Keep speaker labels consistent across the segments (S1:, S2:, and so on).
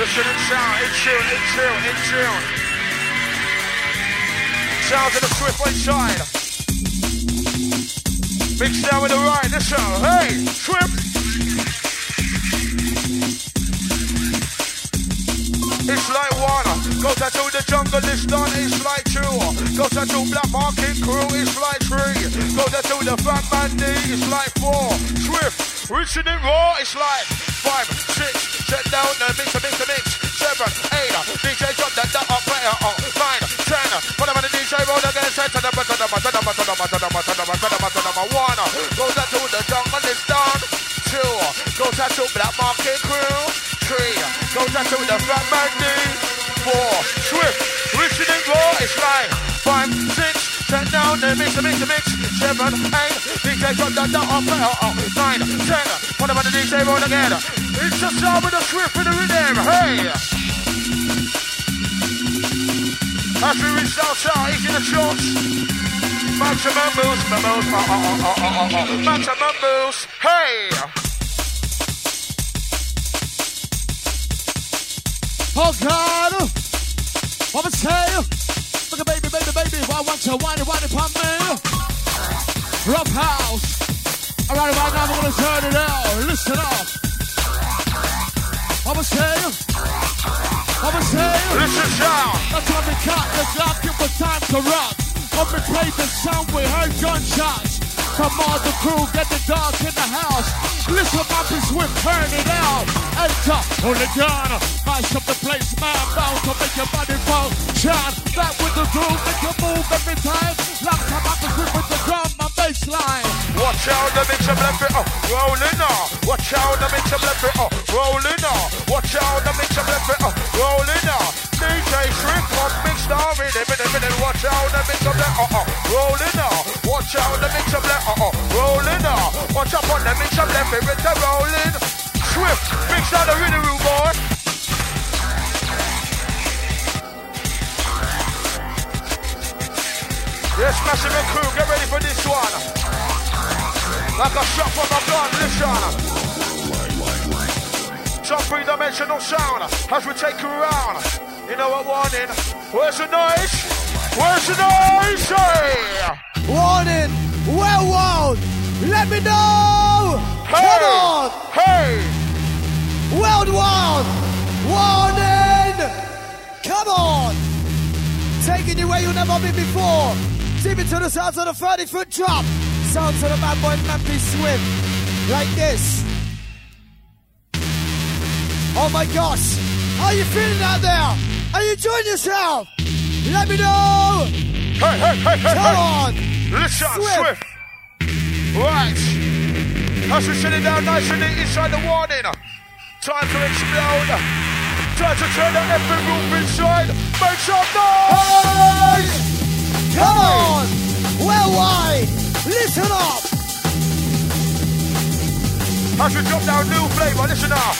S1: Listen and sound, in tune, in tune, in tune. Sounds of the Swift one side. Mix down with the right, listen, hey, Swift. It's like water, goes out to the jungle, it's done, it's like two. Goes out to Black Market Crew, it's like three. Goes out to the Fat Man D, it's like four. Swift, rich and raw, it's like five, six, Set down the mix, mix, mix. Seven, eight. DJ drop that, that up, player. Oh, nine, ten. What about the DJ roll again? Set to the button, the button, the button, the button, the button, the button, the button, the button. One. Goes out to the jungle, it's done. Two. Goes out to Black Market Crew. Three. Goes out to the Fatman D. Four. Swift. Rich and raw, it's like five, six. Set down the mix, mix, mix. Seven, eight. DJ drop that, that up, player. Oh, nine, ten. What about the DJ roll again? It's the sound of the Swift in the rhythm. Hey! As we reach down south, he's the shots. Maximum moves, moves, oh, oh, oh, oh, oh, oh, oh. Maximum moves. Hey!
S2: Oh God! What I say? Look at baby, baby, baby. Why I want you whine it, whine it, pump me? Rough house. All right, right now, we're gonna turn it out. Listen up. What I say? What I say?
S1: Listen sound.
S2: That's when we cut the clock. It was time to rock. When we played the sound, we heard gunshots. Come on, the crew, get the dog in the house. Listen up and swift, turn it out. Enter, hold it down. Mash up the place, man, bound to make your body fall. Shine, back with the groove, make you move every time. Long time I can grip with the drum, my bass line.
S1: Watch out, the mix of left it up, rolling on. Watch out, the mix of left it up, rolling on. Watch out, the mix of left it up, rolling on. DJ Swift on mix star in a minute. Watch out, the mix of left, uh, uh, rolling on. Watch out, the mix of left, uh, uh, rolling on. Watch out the mix of left, it's a rolling. Swift, mix out the rhythm boy. Yes, crew, get ready for this one. Like a shot from a gun, listen. Some three-dimensional sound as we take you around. You know what warning? Where's the noise? Where's the noise? Hey!
S3: Warning! Well, world! Let me know!
S1: Hey!
S3: Come on!
S1: Hey!
S3: World Wild! Warning! Come on! Taking you where you've never been before. Deep into the sounds of the 30 foot drop. Sounds of the bad boy Mampi Swift. Like this. Oh my gosh! How you feeling out there? Are you enjoying yourself? Let me know!
S1: Hey, hey, hey, hey,
S3: Come
S1: hey!
S3: on!
S1: Listen,
S3: Swift.
S1: Swift. Right. As we sit it down nice and neat inside the warning. Time to explode. Time to turn the effing roof inside. Make some noise!
S3: Come on! Well, why? Listen up!
S1: As we drop down new flavor, listen up.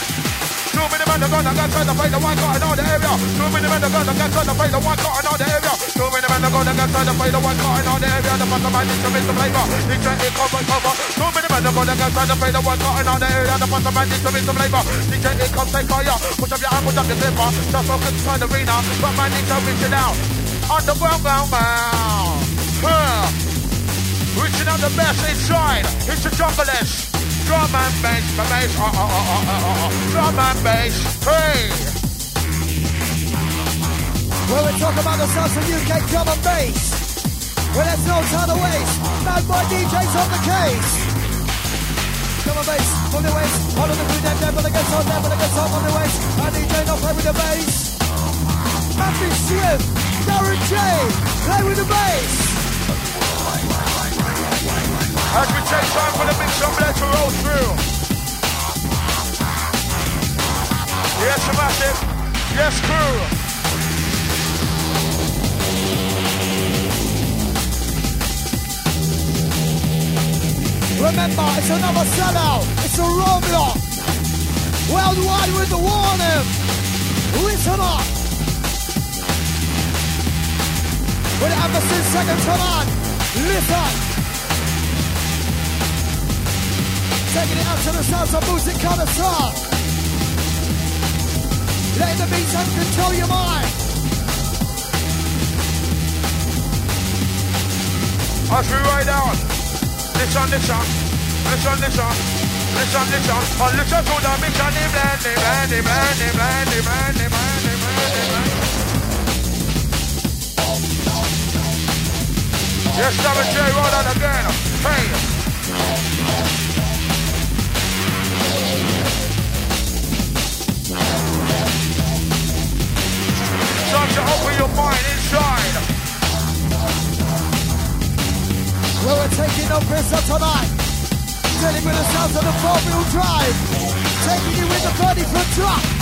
S1: Too many men are gonna get trying to play the one got in all the area. Too many men are gonna get trying to play the one got in all the area. Too many men are gonna get trying to play the one got in all the area. The bottom man needs to miss the flavor. DJ it cover cover. Too many men are gonna get trying to play the one got in all the area. The bottom man needs to miss the flavor. DJ it come take fire. Put up your hand, put up your flipper. Just focus inside the arena. But man needs to reach it out. Underground, ground, ground. Huh. Reaching out the best inside. It's the junglist. Drum and bass, my bass, uh, uh, uh, uh, uh, uh, drum and bass, hey!
S3: When we talk about the sounds of UK drum and bass, well, there's no time to waste. Bad boy DJs on the case. Drum and bass on the waist, all of the crew, but it gets on, it gets on on the waist. And DJ not play with the bass. Mampi Swift, Darren Jay, play with the bass.
S1: As we take time for the big shot to roll through. Yes, massive. Yes, crew.
S3: Remember, it's another sellout. It's a roadblock. Worldwide with the warning. Listen up. With Emerson second come on. Listen. Taking it out to the sounds of music connoisseur. Let the beats control your mind.
S1: As we ride on. Listen, listen. Listen, listen. Listen, listen. And listen to the the blend, blend, blend, blend, blend, blend, blend, the blend. Yes, Double J, roll on again. Hey. Time to open your mind inside.
S3: Well, we're taking no up tonight. With the sounds of the four-wheel drive. Taking you with the 30-foot truck.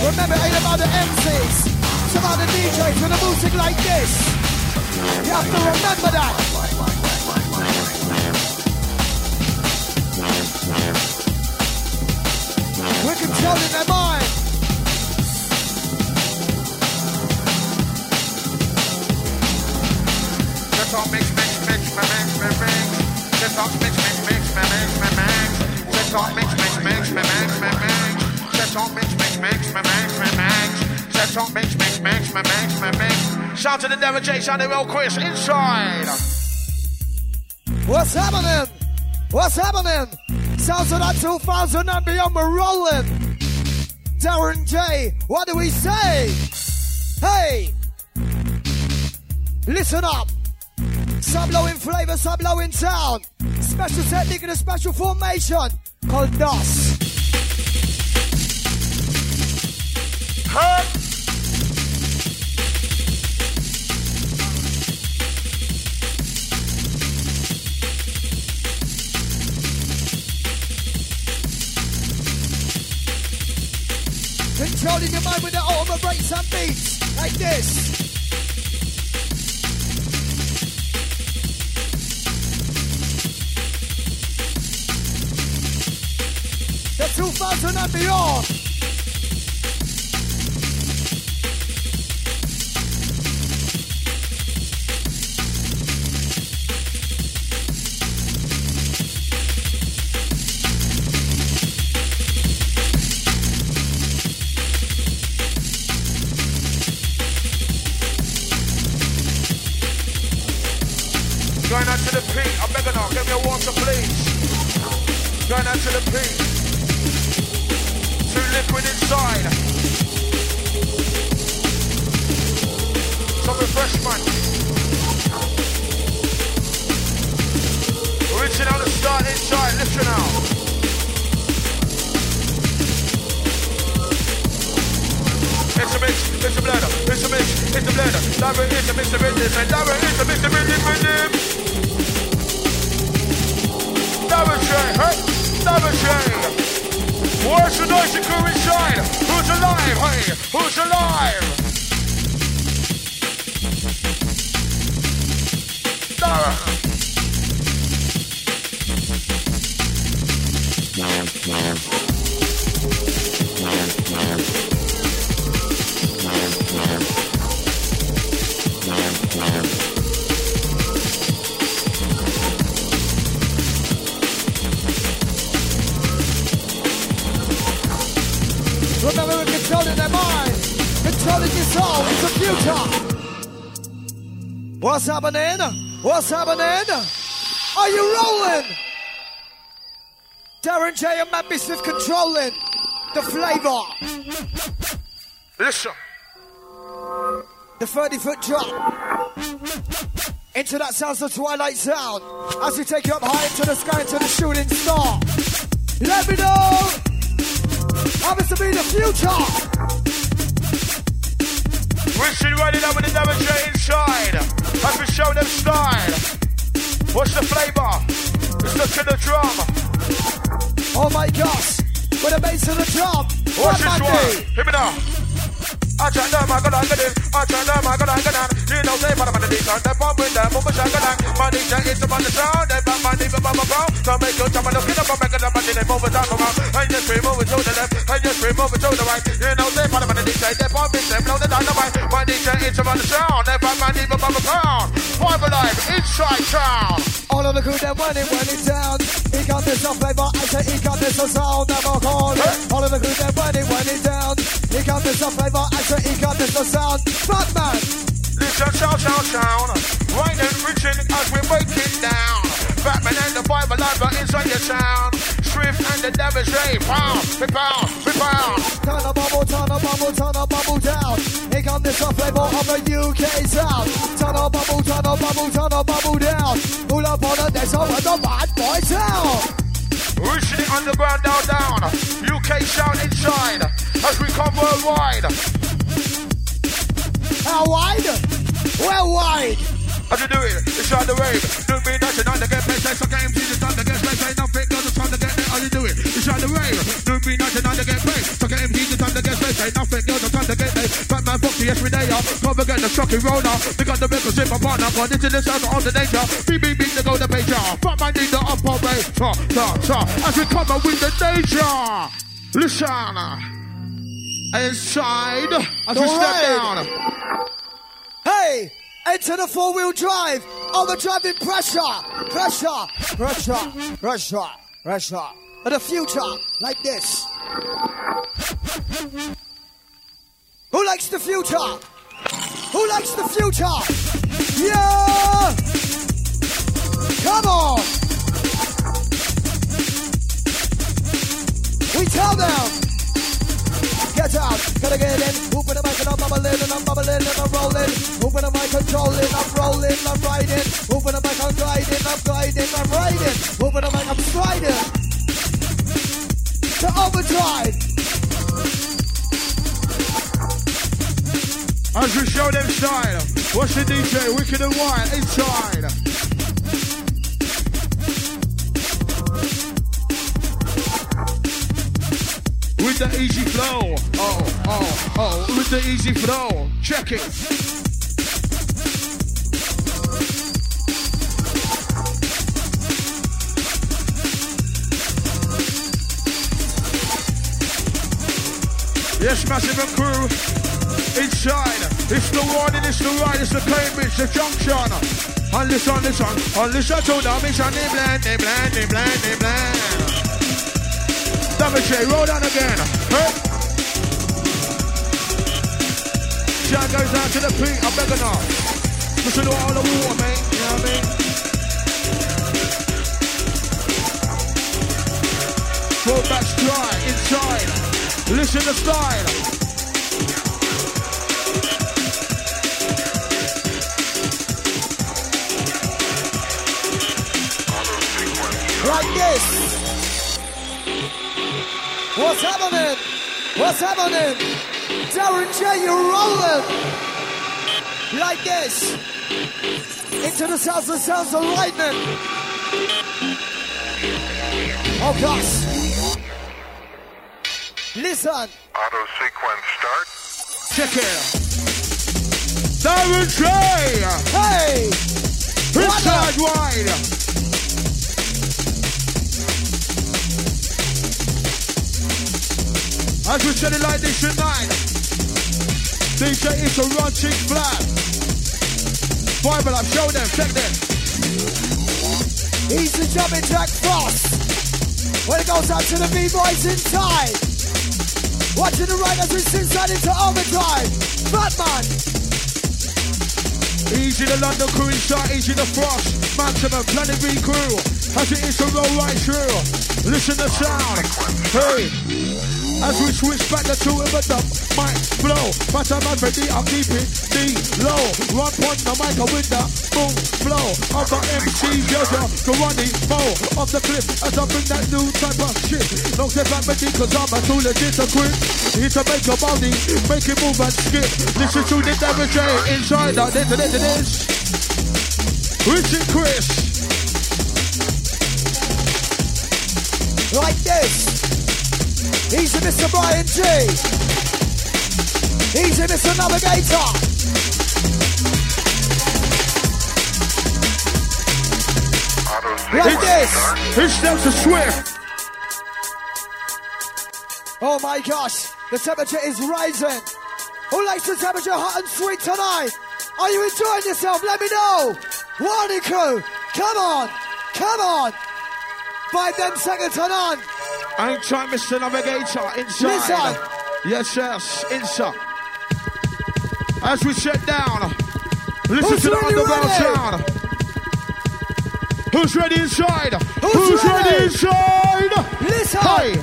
S3: Remember, it ain't about the MCs. It's about the DJs with a music like this. You have to remember that. We're controlling their mind.
S1: Just on mix, mix, mix, mix, mix, mix. Just on mix, mix, mix, mix, mix, mix. Just on mix, mix, mix, mix, mix, mix. Shout to the Devil J, shout to Will Chris inside.
S3: What's happening? What's happening? Sounds of that 2000 and beyond, we're rolling. Darren Jay, what do we say? Hey! Listen up. Low in flavor, low in sound. Special technique and a special formation called DOS. Controlling your mind with the ultimate breaks and beats like this. The 2000 and beyond. Happening? What's happening? Are you rolling? Darren Jay and Matt Smith controlling the flavor,
S1: Listen.
S3: the 30 foot drop. Into that sounds of Twilight Sound as we take you up high into the sky into the shooting star. Let me know. Happens to be the future.
S1: Richard riding up with the J inside. As we show them style. What's the flavor? It's the to the drum.
S3: Oh my gosh. With the bass of the drum.
S1: Watch this one. Hear me now. I try them, I gotta get in. I try them, I gotta get. You know, they bottom of the deep on the pump with them, a shaka down. My DJ is up on the sound, they back my deep above my brow. So make you jump and look it up, make it up, and then they move it around. And just scream, move it to the left, and just scream, move it to the right. You know, they part of the DJ, they pop it, they blow the dynamite. My DJ, it's about the sound. They find my above a pound. Five alive, inside town.
S3: All of the crew, they're running, running down. He got this a flavor, I say he got this a sound, call it. All of the crew, they're running, running down. He got this a flavor, I say he got this a sound. Batman!
S1: Listen, shout, shout, shout. Right and reaching as we break it down. Batman and the Five Alive are inside your sound. Swift and the damage ray. Pound, we pound, we pound.
S3: Turn a bubble, turn a bubble, turn a bubble down. Here comes this a flavor of the UK sound. Turn a bubble, turn a bubble, turn a bubble down. Pull up on the dance with the bad boy sound.
S1: Reaching it underground, down, down. UK sound inside as we come worldwide.
S3: How wide? Well wide.
S1: How you do it? It's on the rave. Do me nothing on the get place. Like some games, Jesus on the get place. Ain't nothing the time to get there. How you do it? It's on the rave. Do me nothing on the get place. So get him, Jesus on the get place. Ain't nothing the time to get there. Batman Foxy, yes, we there. Come and get the shocking roller. We got the records in my partner. Gone into the sound of the nature. Beep, beep, beep, to go the page. Batman need the upper way. Ta, ta, ta. As we come up with the danger. Listen. Inside. As we step down.
S3: Hey, enter the four-wheel drive. Overdriving pressure, pressure, pressure, pressure, pressure. And the future like this. Who likes the future? Who likes the future? Yeah! Come on! We tell them. Get out, gotta get in. Moving the mic and I'm bubbling and I'm bubbling and I'm rolling. Moving the mic, controlling, I'm rolling, I'm riding. Moving the mic, I'm gliding, I'm gliding, I'm riding. Moving the mic, I'm striding. To overdrive.
S1: As we show them style, what's the DJ? Wicked and Wild inside. With the easy flow, oh, oh, oh, with the easy flow, check it. Yes, massive and crew. Inside, it's the and it's the right, it's the Cambridge, it's the junction. And listen, listen, and listen to the mission, they blend, they blend, they blend, they blend. Double roll down again. Hey. Shout goes out to the peak, I'm begging now. Listen to all the water, mate, you know what I mean? Back dry, inside. Listen to style.
S3: Like this. What's happening? What's happening? Darren Jay, you're rolling. Like this. Into the sounds, the sounds of lightning. Oh, gosh. Listen.
S4: Auto sequence start.
S1: Check it. Darren Jay.
S3: Hey.
S1: Inside wide. As we said it like this tonight. DJ is a run chick flat. Bible, I've shown them, check them.
S3: He's the jumping jack frost. When it goes out to the B-boys inside. Watching the right as we inside into overdrive. Batman.
S1: Easy the London crew inside, easy the frost. Maximum planet crew. As it is to roll right through. Listen to the sound. Hey. As we switch back the two of a dump, mic flow. But I'm not ready, I'm deep in D low. Run on the mic with the boom flow. Of the MC Jojo, the running mo off the cliff as I bring that new type of shit. Don't get back ready cause I'm a too legit to quit. Here to make your body, make it move and skip. Listen to the J inside out. This, this. Richard Chris.
S3: Like this. He's a Mr. Bryan G. He's a Mr. Navigator. Like this.
S1: His steps are swift.
S3: Oh my gosh, the temperature is rising. Who likes the temperature hot and sweet tonight? Are you enjoying yourself? Let me know. Warning crew, come on, come on. Five them seconds on on.
S1: I ain't trying, Mr. Navigator, inside.
S3: Listen.
S1: Yes, yes, inside. As we sit down, listen
S3: Who's
S1: to the
S3: ready,
S1: underground sound. Who's ready inside?
S3: Who's
S1: ready?
S3: ready?
S1: inside?
S3: Listen.
S1: Hey,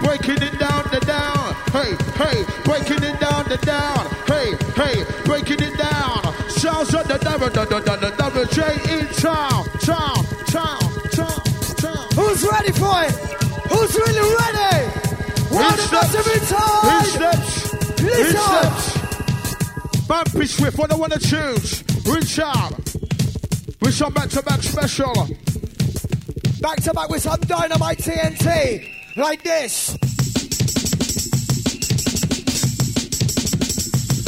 S1: breaking it down, the down. Hey, hey, breaking it down, the down. Hey, hey, breaking it down. Sounds of the double, the double, double J in town, town, town, town, town.
S3: Who's ready for it? Who's really ready? One
S1: He
S3: massive inside.
S1: Steps.
S3: Listen.
S1: steps. Mampi Swift, what I want to choose. Richard. Richard back to back special.
S3: Back to back with some dynamite TNT. Like this.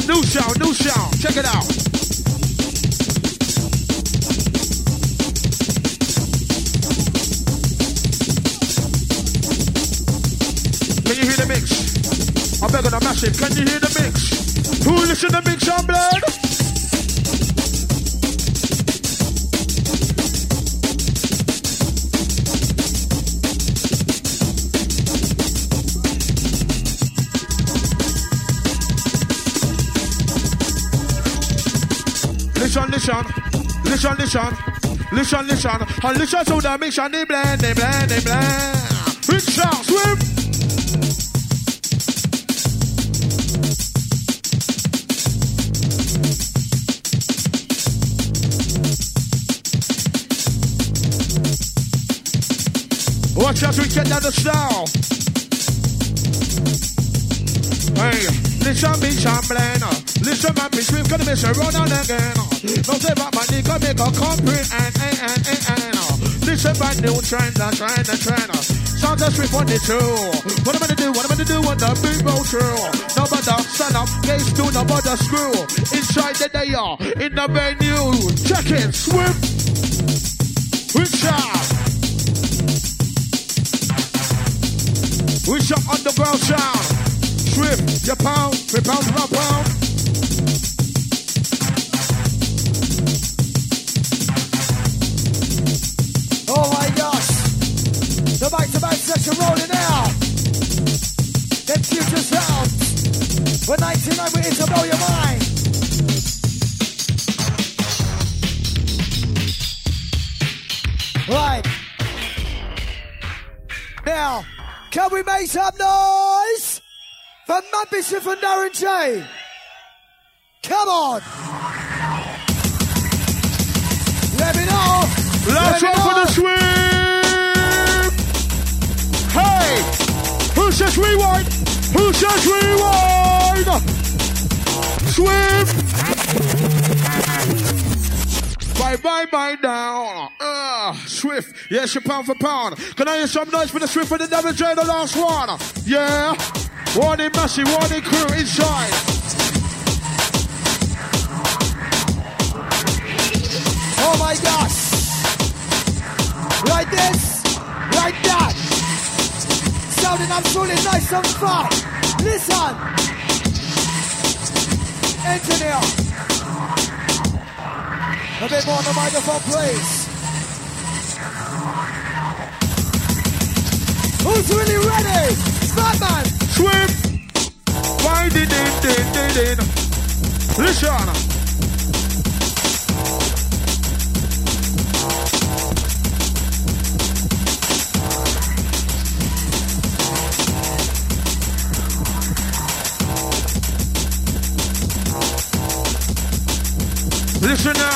S1: New sound, new sound. Check it out. Hear the mix? I'm begging a massive. Can you hear the mix? Who listen to mix on blood? Listen, listen, listen, listen, listen, listen, and listen to the mix and the blend, the blend, the blend. Big sound, swim. We get down the style. Hey, listen, me shambling. Uh, listen, my bitch, we've gonna miss a run on again. Uh. No say about my nigga, make a comprehend. And, and, and, and, Listen, my new trend, the trend, the trend. Uh. Sounds of Swift on the two. What am I gonna do? What am I gonna do when the big roll through? No bother, stand up, gaze to no bother screw. Inside the day, in the venue. Check it, Swift. Richard. Richard underground sound. Swift, your pound, we pound, per pound.
S3: Oh my gosh. The back to back session rolling out. Them future sounds. When 99 we're here to blow your mind. Make some noise for Matt Bishop and Darren Jay? Come on. Let me know.
S1: Last one for the swim. Hey, who says rewind? Who says rewind? Swim. Bye bye bye down. Ah, Swift. Yes, your pound for pound. Can I hear some noise for the Swift and the double J, the last one? Yeah. Warning Massey, warning crew inside.
S3: Oh my gosh. Like this, like that. Sounding absolutely nice and fun. Listen. Engineer. A bit more on the microphone, please. Who's really ready? Batman.
S1: Swim. Why did it, did, did, did. Listen. Listen now.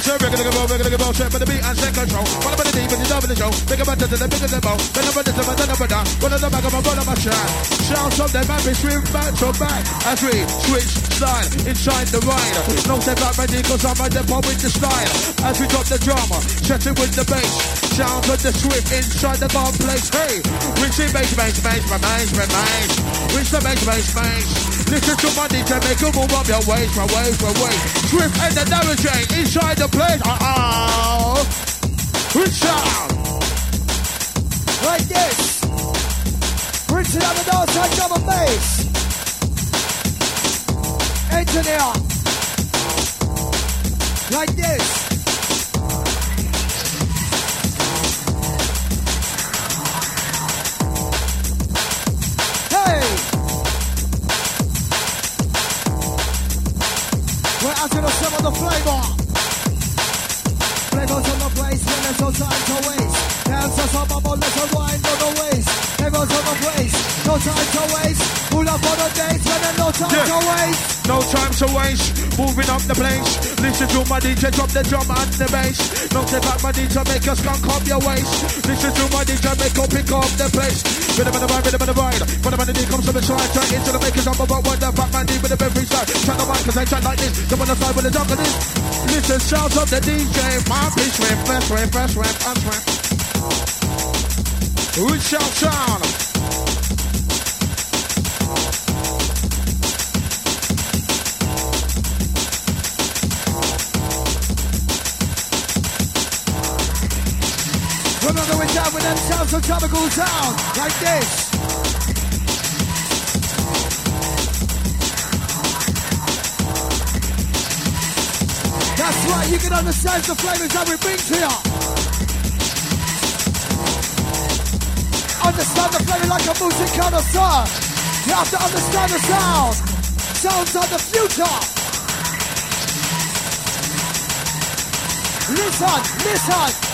S1: Serving, gonna go, gonna go, set for the beat and set control. One of the deep and the double the show. Big about the bigger the bow. Then I'm the top, then I'm down. One of the back of my bottom of my shine. Shouts of the map is swim back to back. As we switch style inside the ride. No step out ready, cause I'm at the pop with the style. As we drop the drama, set it with the bass. Sounds of the swift inside the bomb place. Hey, reach the bass, bass, bass, bass, bass, bass. Reach the bass, bass, bass. Listen to my DJ, make a move up your waist, my waist, my waist. Swift and the double J inside the place. Uh-oh. Reach out.
S5: Like this. Richard on the side, drum and bass. Engineer. Like this. Time
S1: Yeah.
S5: to waste.
S1: No time to waste, moving up the place. Listen to my DJ, drop the drum and the bass. Not the back, my DJ, make us skunk up your waist. Listen to my DJ, make up, pick up the place. Rhythm and the ride, rhythm and the ride. When the the comes to the side, turn into the makers up about what the fuck man need with the every side. Turn the mic, cause I chat like this. The side with the jungle is. Listen, sounds of the DJ. My bitch, rap, fast rap, fast rap, fast rap. Reach out sound.
S5: We're down with them sounds of tropical sound. Like this. That's right, you can understand the flavors that we bring to you. Understand the flavor like a music connoisseur. You have to understand the sound. Sounds of the future. Listen, listen.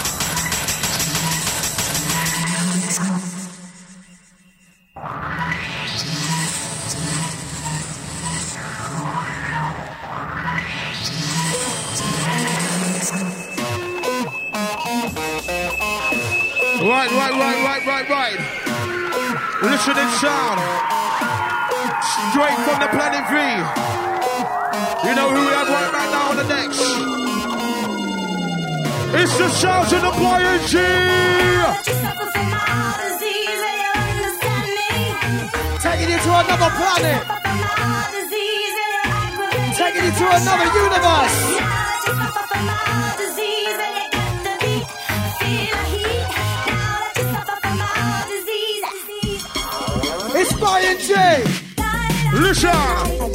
S1: Listening sound. Straight from the planet V. You know who we have right now on the decks. It's the sounds of the Boy G.
S5: Taking you to another planet. Taking you to another universe. Brian J.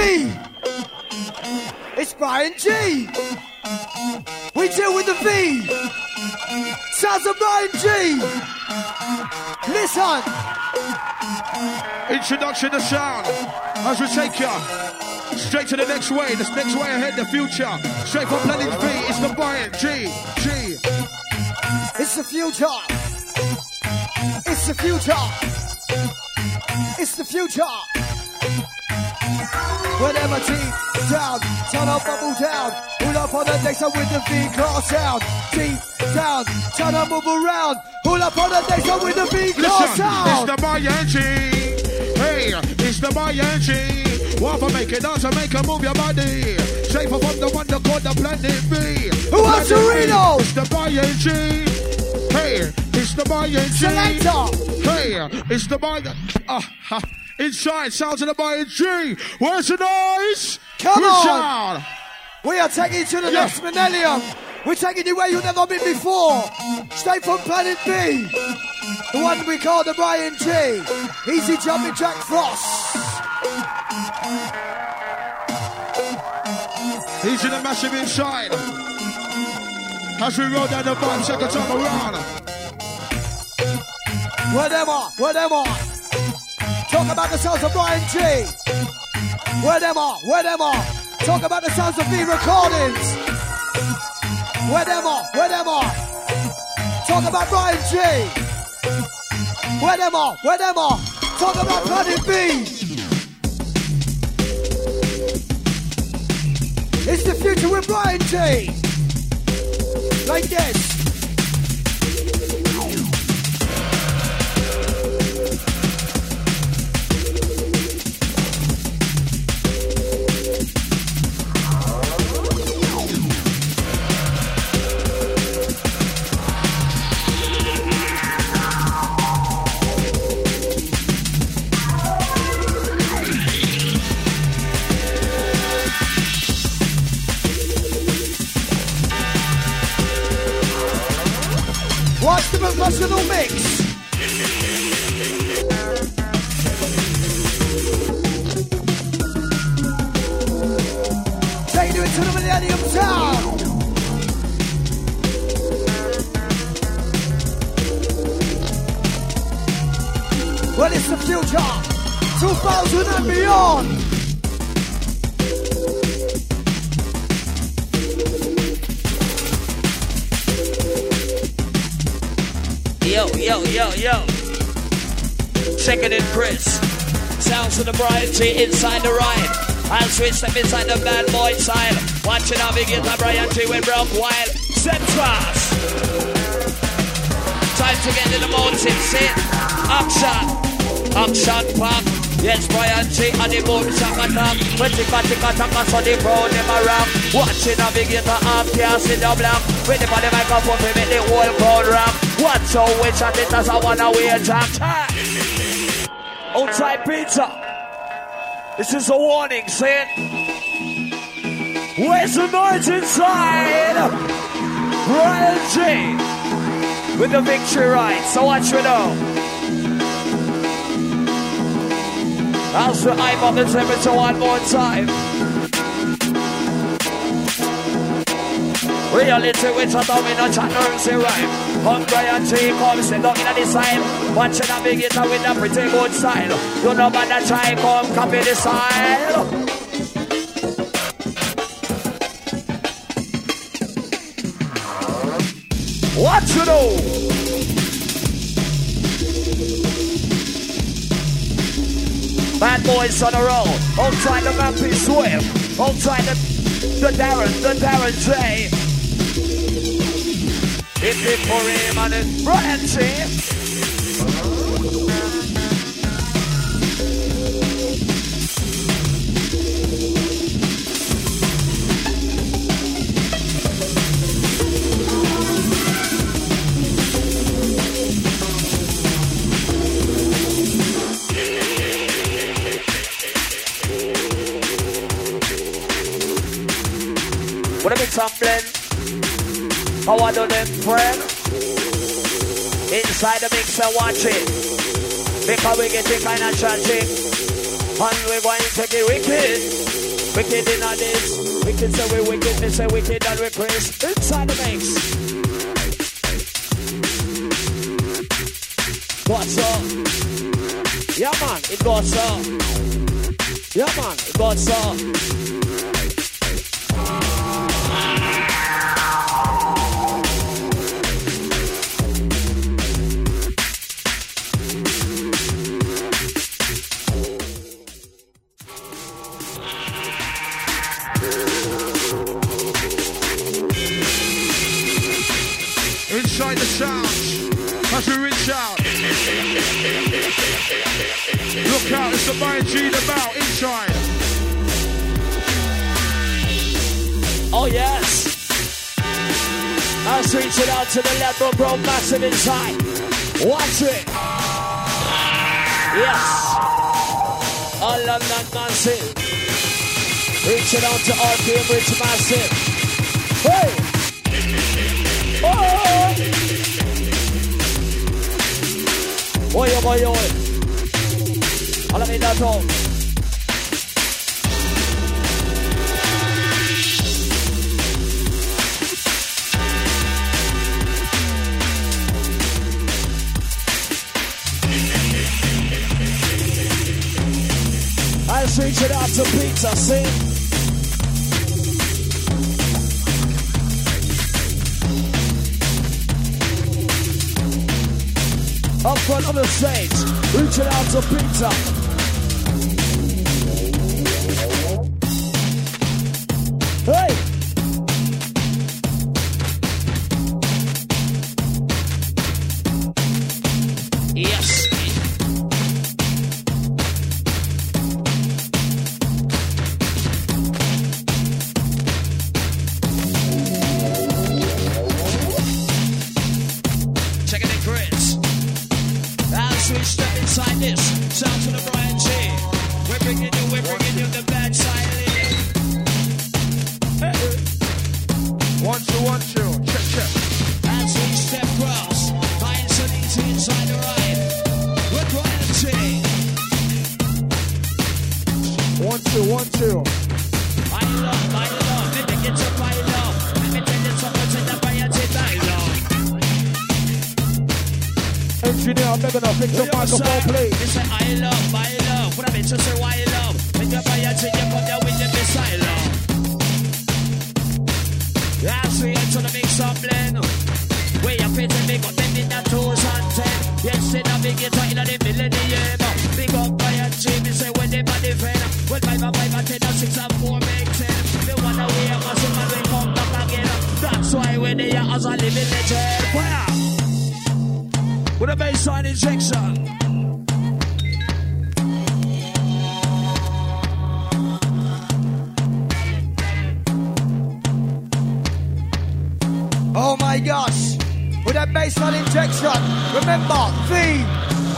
S5: with, the V. It's Bryan G. We deal with the V. Sounds of Bryan G. Listen.
S1: Introduction to sound. As we take you straight to the next way. This next way ahead, the future. Straight from planet V. It's the Bryan G. G.
S5: It's the future. It's the future. It's the future. Whenever T down, turn up, bubble down. Pull up on the decks with the V class sound. T down, turn up, move around. Pull up on the decks with the V class
S1: Listen, it's the G. Hey, it's the. Want to make it dance and make a move your body. Straight from the one that called the planet V.
S5: Who wants
S1: Planet V. It's the G. Hey, it's the G.
S5: Selector.
S1: Hey, it's the Bryan. Uh, ha. Inside, sounds of the Bryan G. Where's the noise?
S5: Come
S1: Good
S5: on.
S1: sound.
S3: We are taking you to the next millennium. We're taking you where you've never been before. Straight from Planet V. The one we call the Bryan G. Easy jumping Jack Frost.
S2: He's in a massive inside. As we roll down the bottom, second time around.
S3: Where them Talk about the sounds of Bryan G. Where them are? Where them are? Talk about the sounds of V recordings. Where them are? Where them are? Talk about Bryan G. Where them are? Where them are? Talk about Planet V. It's the future with Bryan G. Like this.
S6: Switch step inside the bad boy style. We get the Bryan G with broke wild. Set fast. Time to get in the motive. Sit. Action. Action pop. Yes, Bryan G and the boom shop attack. When ticka ticka taka so the crowd them around. Watching navigator up cast in the block. With the body microphone to make the whole crowd rock. Watch how we chat it as I wanna wear jack. Outside pizza. This is a warning, saying. Where's the noise inside? Bryan G with the victory right. So watch you know. How's the hype of the temperature one more time? Reality which I thought we no chat no say rhyme. Hungry and G come sit down in the side. Watching a guitar with a pretty good style. You know man that try come copy the style. What you know? Bad boys on the roll. Outside the Mampi Swift. Outside the, the Darren, the Darren Jay. Hip hip for him and his Bryan G. The and watch it. Because we get kind of tragic. And we're going to get wicked. Wicked in all this. Wicked say we wicked, me say wicked and we Chris. Inside the mix. What's up? Yeah man, it goes up. Yeah man, it goes up.
S2: Inside the sounds. As we reach out. Look out, it's the mind G the bout inside.
S6: Oh yes. I'll reach it out to the left, bro, massive inside. Watch it. Yes. All of that massive. Reach it out to RPM, Rich Massive. Hey! Oh! Oye, oye, oye. Hola, mi dato. Let's reach it out to pizza, see? Front of the stage, reaching out to pizza. I love, I love, me get your fire love. Let me tell you something to the Bryan G. I love.
S1: I'm to fix your
S6: say I love, I love. I say I love. When you buy a drink, you come there with the missile love. Yeah, sweet to up and make up the toes ten. Yes, in a big guitar in the millennium. Big up by a me say when body friend. Well, five and five and ten and six and four make ten. A they come back again. That's why when they are legend. Fire! With a baseline injection.
S3: Oh my gosh. With that baseline injection, remember, theme.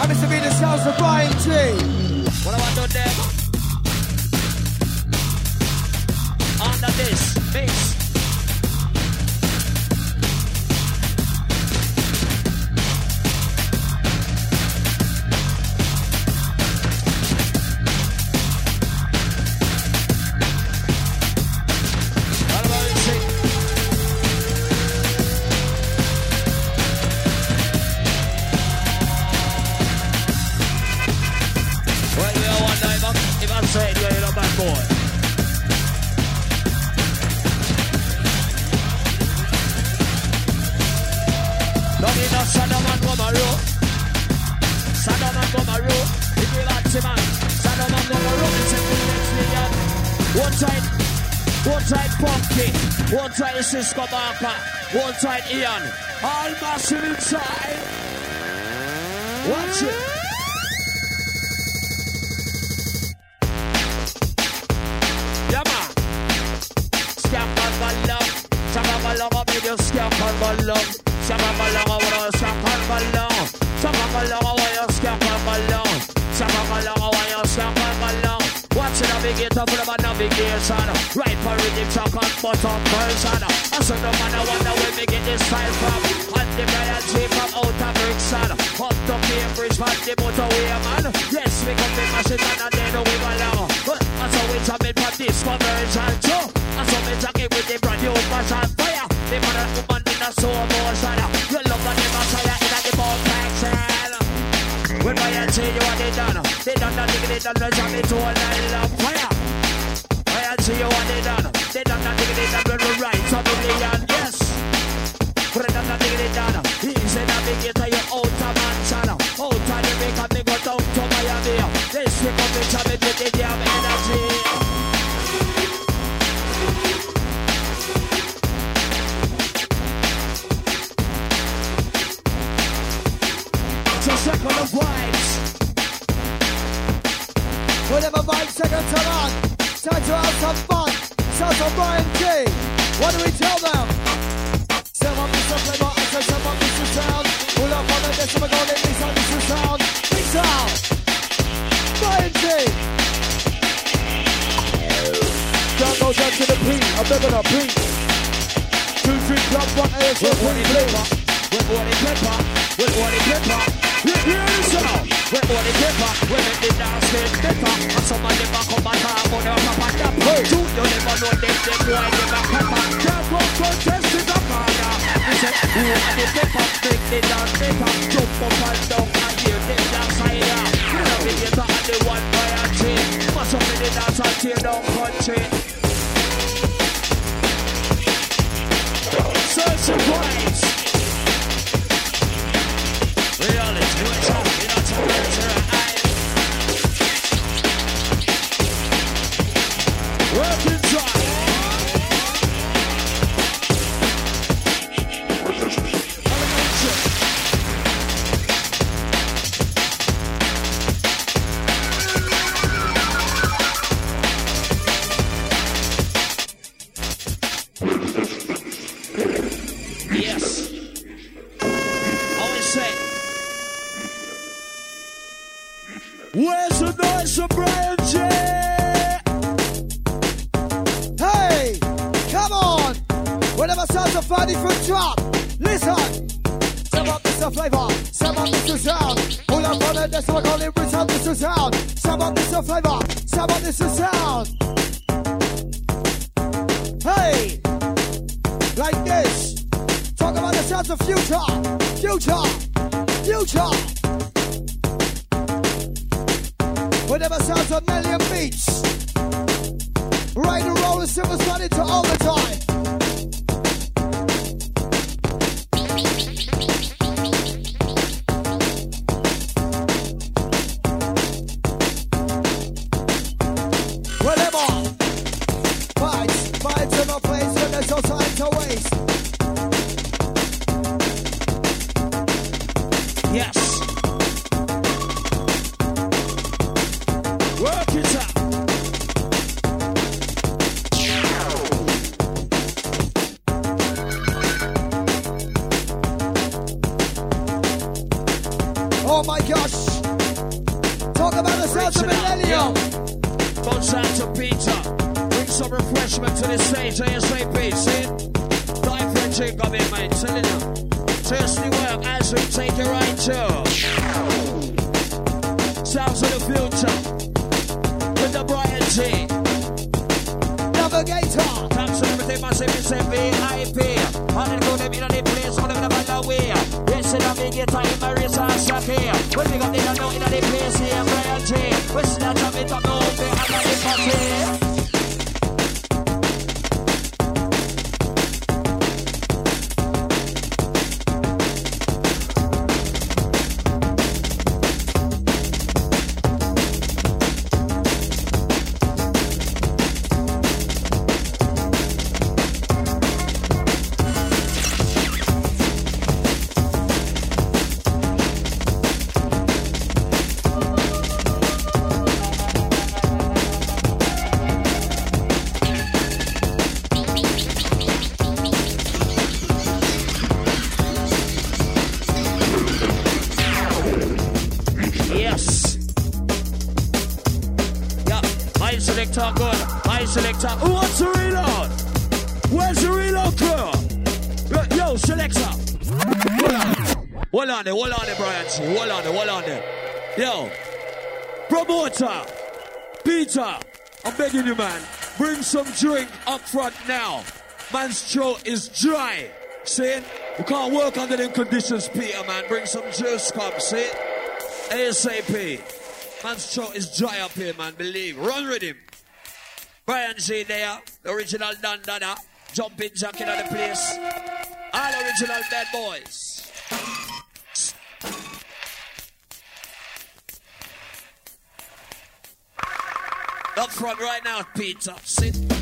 S3: And will be the sounds of Bryan G.
S6: To do them? One side, one side Punky. One side Cisco Barker. One side Ian. All massive inside. Watch it. Yeah, man. Scamp on my love. Scamp on my love. I made you scamp on my love. Scamp on my love. I want to The navigator for the navigation. Right for rhythm, talk on bottom person. I saw no man, I wonder where we get this style from. And the Bryan G from outer Brixton. Up to Cambridge, from the motorway, man. Yes, we come to machine and then we. But I saw we jumping for this conversion too. I saw me jacking with the brand new fashion fire. The man and woman in a slow motion. You love that them a fire in the ball section. When Bryan G, you want it done. They done that, they done that, jam it to a night of fire. Bryan G, you want it done. They done that, they done that, we right to the million, yes. It on the dig it down. He's in big guitar, you out of mansion. Out of the make up, me go down to Miami. This week up in Champion, with the damn energy. It's circle of vibes.
S3: Whatever Mike seconds are on, time to have some fun. Sounds of Bryan G. What do we tell them? Someone needs to play more access, someone needs to sound. Pull up on the decimal goal, it needs to sound. Big sound! Bryan G.
S2: Down goes
S1: down to the P, I'm living a P. Two, three, club, one, ASL, one, play.
S6: With body pepper, with body pepper, with body pepper. You hear the sound? With body pepper, we make the dance get better. And some of them a come and talk about their papa dapper. You you never know them, them boy never pepper. Can't go contest in the corner. We say, who are the pepper? Make the dance better. Jump up and down and hear them dance higher. We navigator and the one priority. Mash up in the dance and tear down country. Search and price. Working
S3: my
S6: selector good. My selector. Who wants to reload? Where's the reload crew? Yo, selector. Hold on. Hold on there, hold on there, Bryan. Hold on there, hold on there. Yo, promoter, Peter, I'm begging you, man. Bring some drink up front now. Man's throat is dry. See? We can't work under them conditions, Peter, man. Bring some juice, come, see? ASAP. Man's throat is dry up here, man. Believe. Run with him. Bryan G there, the original Dan Dada, jumping jack in the place. All original dead boys. Up front right now, Peter. Sit.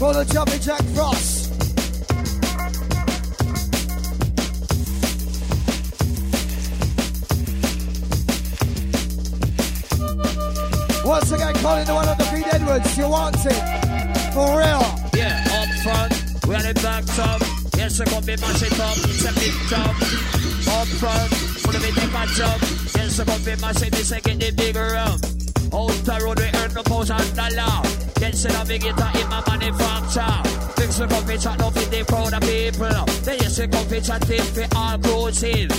S3: For the jumping jack frost. Once again, calling the one on the Pete Edwards. You want it? For real.
S6: Yeah, up front, we had it back top. Yes, we come be mash it up. It's a big jump. Up front, wanna be take a jump. Yes, we come be mash it. This get the bigger um. round. Out the road, we earn no pounds and dollar. Yes, I big it in my manufacture. Fix the coffee chat, no fit the crowd of people. Then yes, we come be chat for all cruising.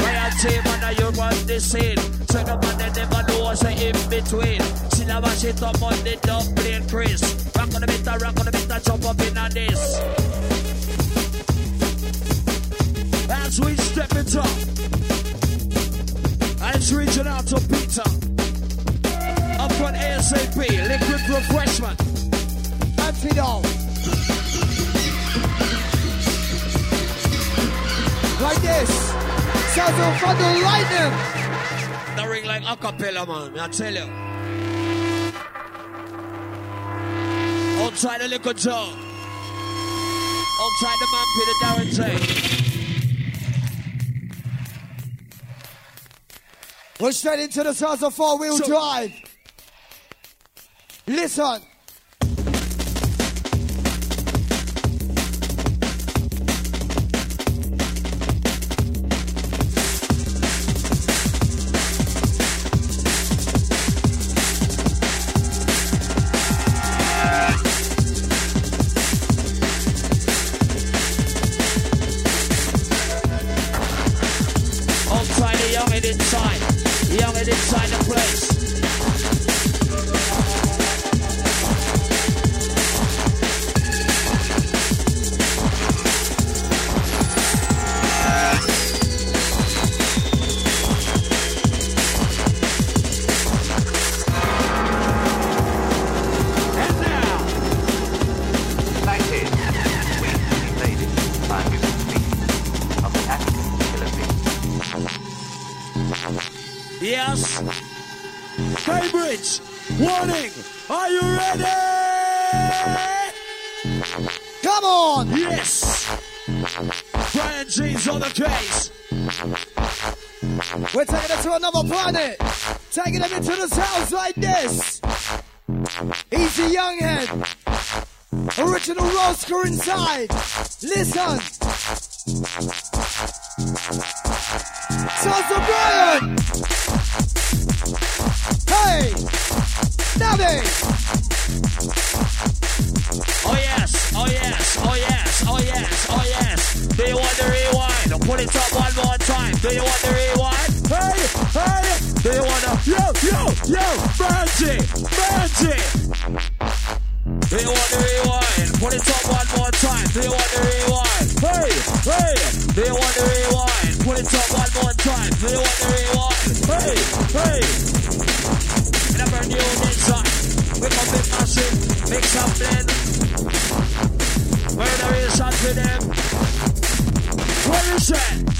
S6: Why a team and you run the scene. So the man they never know what's in between. See the mash it up on the Dublin Chris. Rock on the bit, rock on the bit, jump up in on this. As we step it up. As reaching out to Peter. ASAP, liquid refreshment.
S3: Antidote. Like this. Sounds of thunder lightning.
S6: That ring like acapella, man. I tell you. Outside the liquor jar. Outside the man, Peter Darren Jay.
S3: We're straight into the sounds of four wheel
S6: So-
S3: drive. Listen. It to another planet. Taking them into the sounds like this. Easy young head. Original Roscoe inside. Listen. Sounds of Bryan. Hey. Navi.
S6: Oh yes, oh yes, oh yes, oh yes, oh yes. Do you want the rewind? Put it up one more time. Do you want the rewind? Hey, hey. Do you the yo, yo, yo, Benji, Benji? Do you want the rewind? Put it up one more time. Do you want the rewind? Hey, hey. Do you want the rewind? Put it up one more time. Do you want the rewind? Hey, hey. In a brand new design. We come in massive, mix up blend. Murder is shot to them. What is that?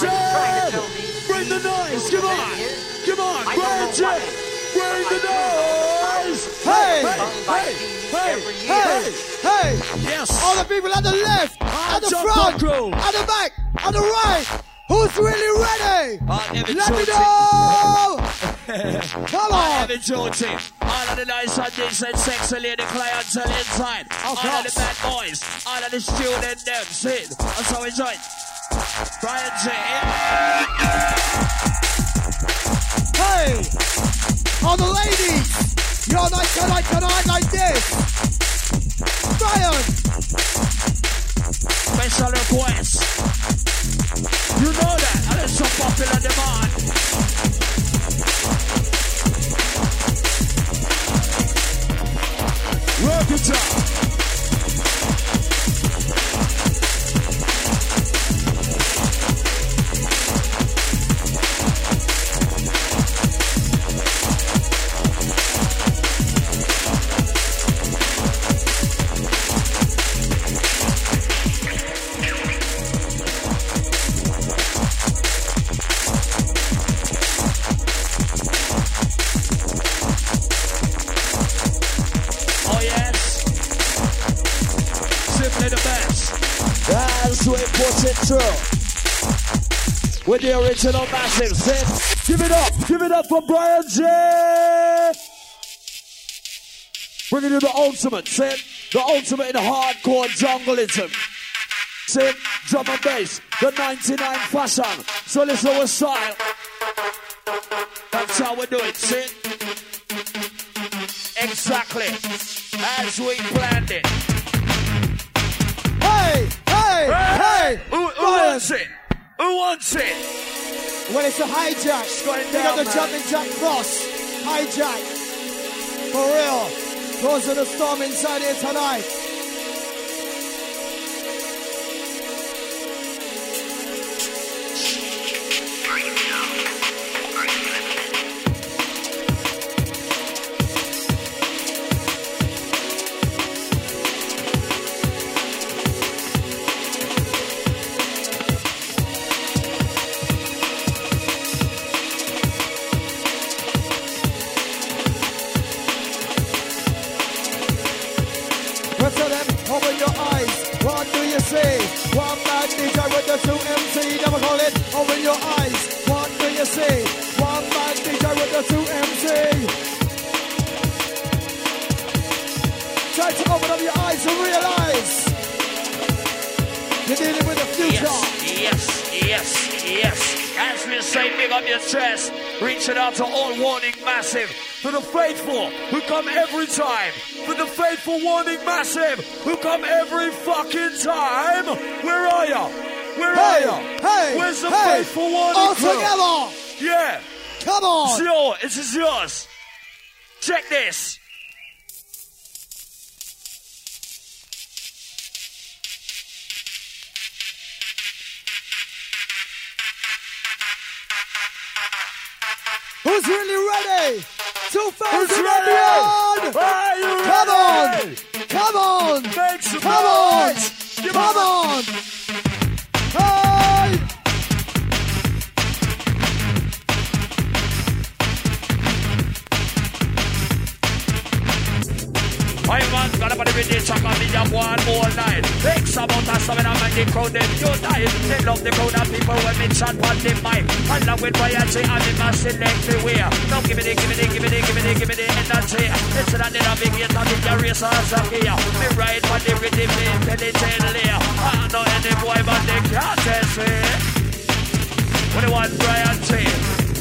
S6: Massive! Bring the noise! Come on! Come on! Bring it! Bring the noise!
S3: Hey!
S6: Hey! Hey!
S3: Hey! Hey! hey!
S6: Yes!
S3: All the people at the left, at the front,
S6: on,
S3: at the back, at the right. Who's really ready? Let me know! Come on!
S6: Evan Jonesy. All of the nice and decent sexy lady clientele inside. Oh, all of the bad boys. All of the student them. Sit. And so enjoy. Bryan Zane.
S3: Hey! all the ladies! You're like tonight, tonight like this! Bryan!
S6: Special request. You know that, and it's so popular demand. Work it out. With the original massive sin.
S2: Give it up, give it up for Bryan G. Bringing you the ultimate, sin. The ultimate in hardcore jungleism. Sin, drum and bass, the 99 fashion. So listen our style.
S6: That's how we do it, sin. Exactly. As we planned it.
S3: Hey, hey, hey! Bryan,
S6: wants it? Who wants it?
S3: Well, it's a hijack.
S6: going
S3: They got the jumping jack cross. Hijack. For real. Close to the storm inside here tonight.
S6: Massive
S2: who come every fucking time. Where are ya? Where are
S3: Hey,
S2: ya?
S3: hey,
S2: Where's the
S3: hey,
S2: faithful one?
S3: all together.
S2: Yeah.
S3: Come on!
S2: It's yours. This is yours. Check this. Noise. Give
S3: Come on. Hey.
S6: I man, got about every day, chuck on me up one more night. X amount of I'm make the crowd they them unite. They love the crowd of people when me chat on they mic. And love with royalty and the mass select. Now give me the, give me the, give me the, give me the, give me the energy. Listen and then I begin to be the race as a gear. Me ride on the rhythm intelligently. I know any boy but they can't test me. What do want,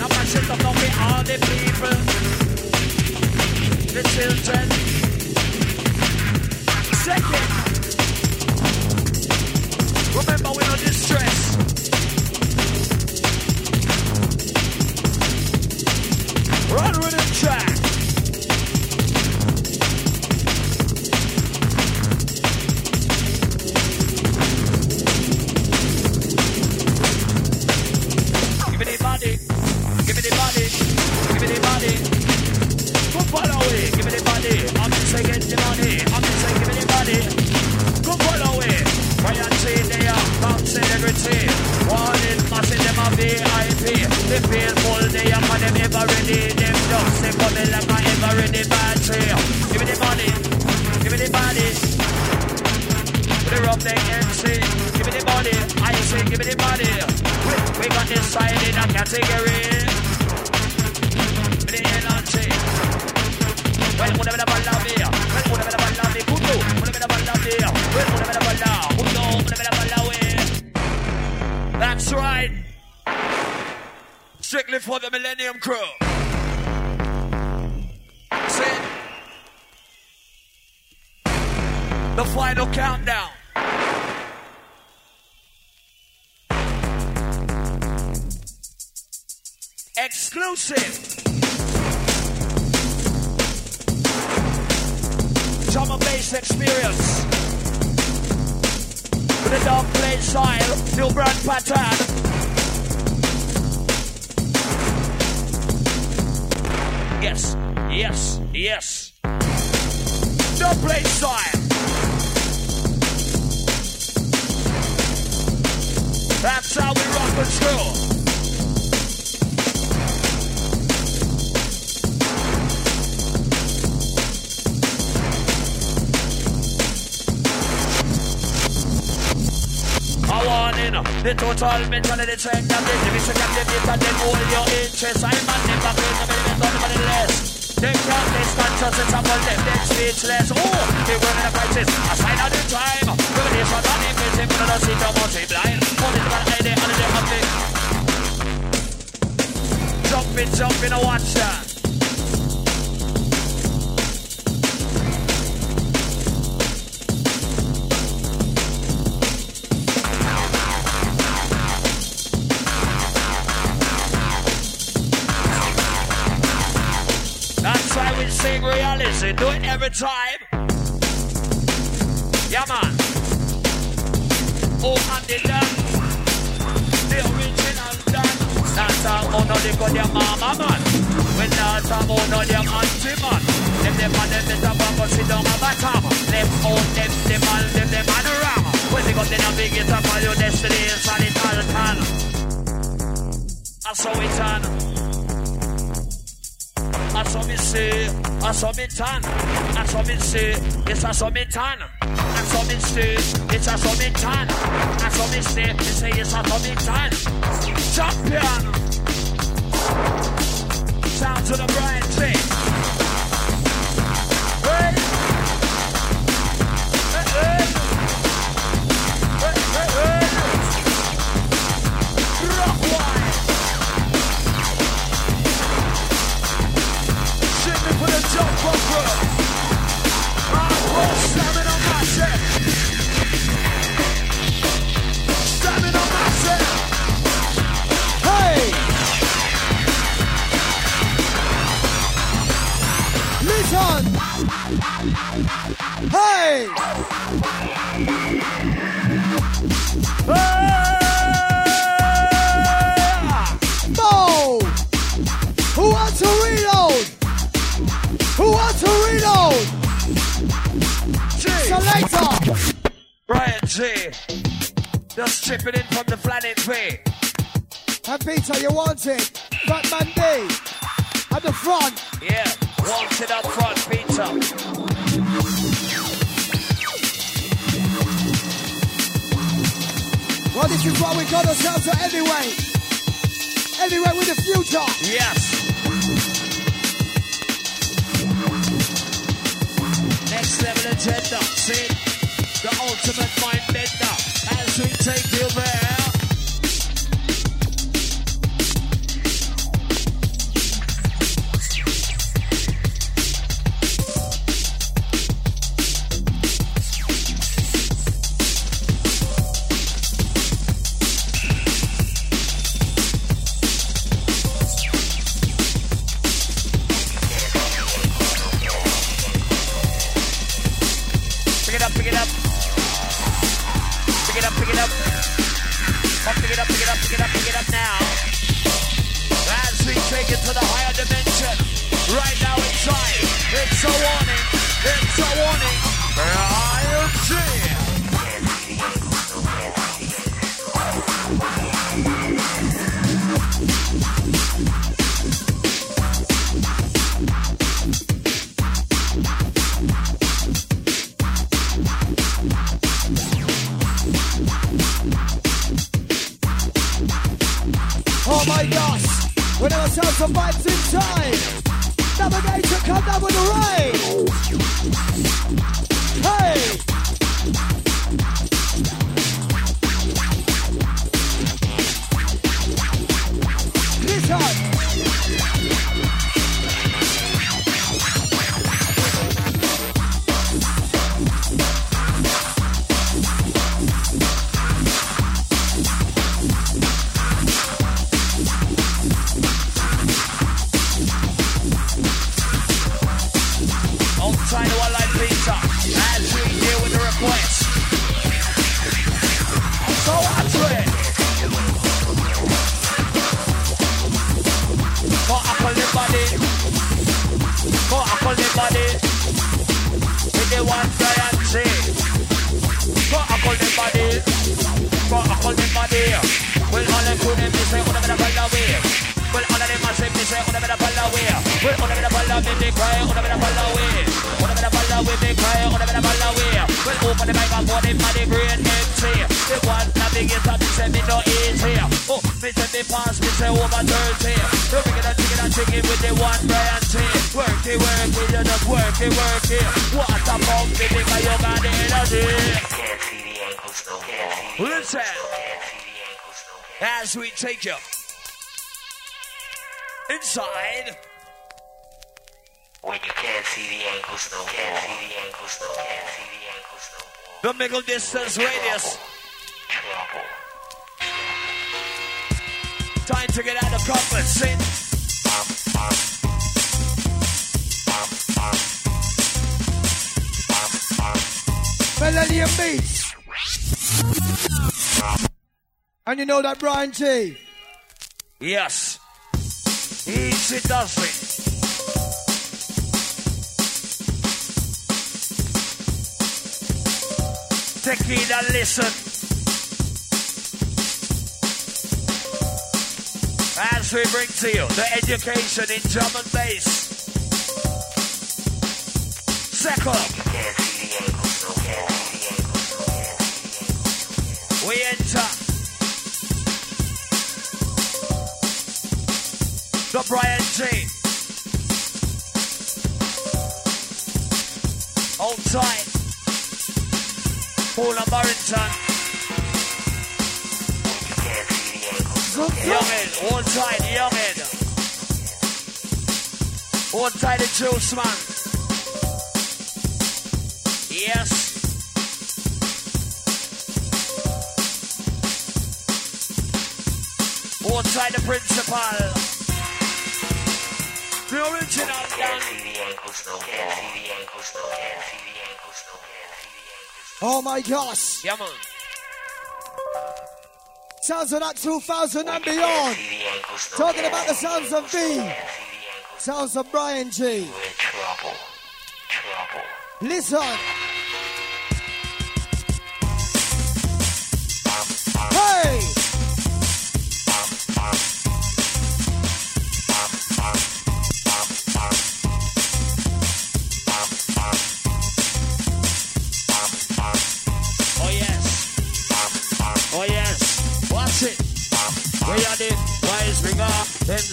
S6: Now my shit up on me, all the people. The children. Second. Remember, we're not distress. Run rhythm track. Strictly for the Millennium Crew. See? The final countdown. Exclusive. Drum and bass experience. With a dog play style, new brand pattern. Yes, yes, yes. Dub play. That's how we rock want in the total mentality check that the division can debate and then hold your interest. I'm not never going be nobody less. They can't taste conscious, it's about them, they're speechless. Oh, they run in a crisis, a sign of the time. Revelation on invisible, not see no more, see blind. Only the man idea, and they have the Jumping, jumping, I watch that. Reality. Do it every time. Yeah, man. Oh, and the done. The original done. That's how oh no, they got their mama, man. When that's how oh no, their auntie, man. Them, them, man, them, them, them, sit down a bottom. Them, oh, them, them, man, them, them, man, around. When they got the navigator for your destiny inside it all how it's done. I saw me say, I saw me tan, I saw me say, it's a saw me tan. I saw me say, it's a saw me tan. I saw me say, me it's a saw me tan. Champion. Sound to the bright thing. Just chipping in from the planet V.
S3: And Peter, you want it? Fatman D! At the front!
S6: Yeah, wants it up front, Peter.
S3: Well, this is what we got ourselves to anyway. Anyway, with the future.
S6: Yes. Next level agenda. See, the ultimate bender. We take you there. Well, all the crew them, they say, whatever the hell away. Well, all of them saying, they say, whatever the hell away. Well, whatever the hell away, they cry, whatever the hell away. Whatever the hell away, they cry, whatever the hell away. Well, open the microphone, them body brain empty. They want navigator, they say, me no easy. Oh, me say, me pass, me say, over 30. Don't make it a chicken and chicken with the one Bryan G. Work it, work it, you just work it, work it. What a pump, baby, because you got the energy. Listen,
S7: Can't see the ankles no more.
S6: as we take you inside.
S7: When you can't see the ankles no. Can't see the ankles no. Can't see the ankles no.
S6: The middle distance radius.
S7: Trouble.
S6: Time to get out of comfort. Sin.
S3: Millennium Beats. And you know that Bryan G?
S6: Yes. Easy does it. Take it and listen. As we bring to you the education in drum and bass. Second, we enter the Bryan G. Hold tight. Paula
S7: ankles.
S6: Youngin, hold tight, youngin. Hold tight the juice, man. Yes.
S7: Ankles no more. Can't see the ankles.
S3: Oh my gosh.
S6: Yeah, man.
S3: Sounds of that 2000 and beyond.
S7: see the ankles no
S3: Talking about the sounds of B.
S7: Can't see the ankles.
S3: Sounds of Bryan G.
S7: We're trouble. Trouble.
S3: Listen.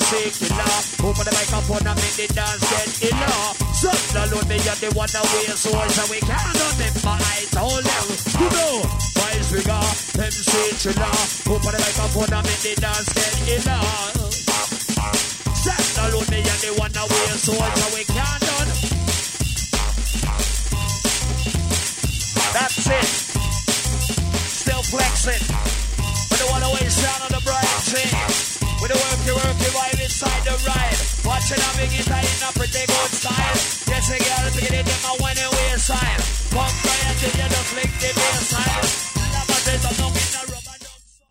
S6: MC killer. Open the microphone and make the dance get iller. So alone they are the one we soul, so we can't run them fight. Hold them, you know. Wise ringer, MC killer. Open the microphone and make the dance get iller. Stand alone they are the one we soul, so we can't run. That's it. Still flexing. With the one away sound on the bright thing. With the worky, worky vibe inside the ride. Watching a big guitar in a pretty good style. Yes, a girl, picking it in my one and waist time. Pump right until you just lick the bass.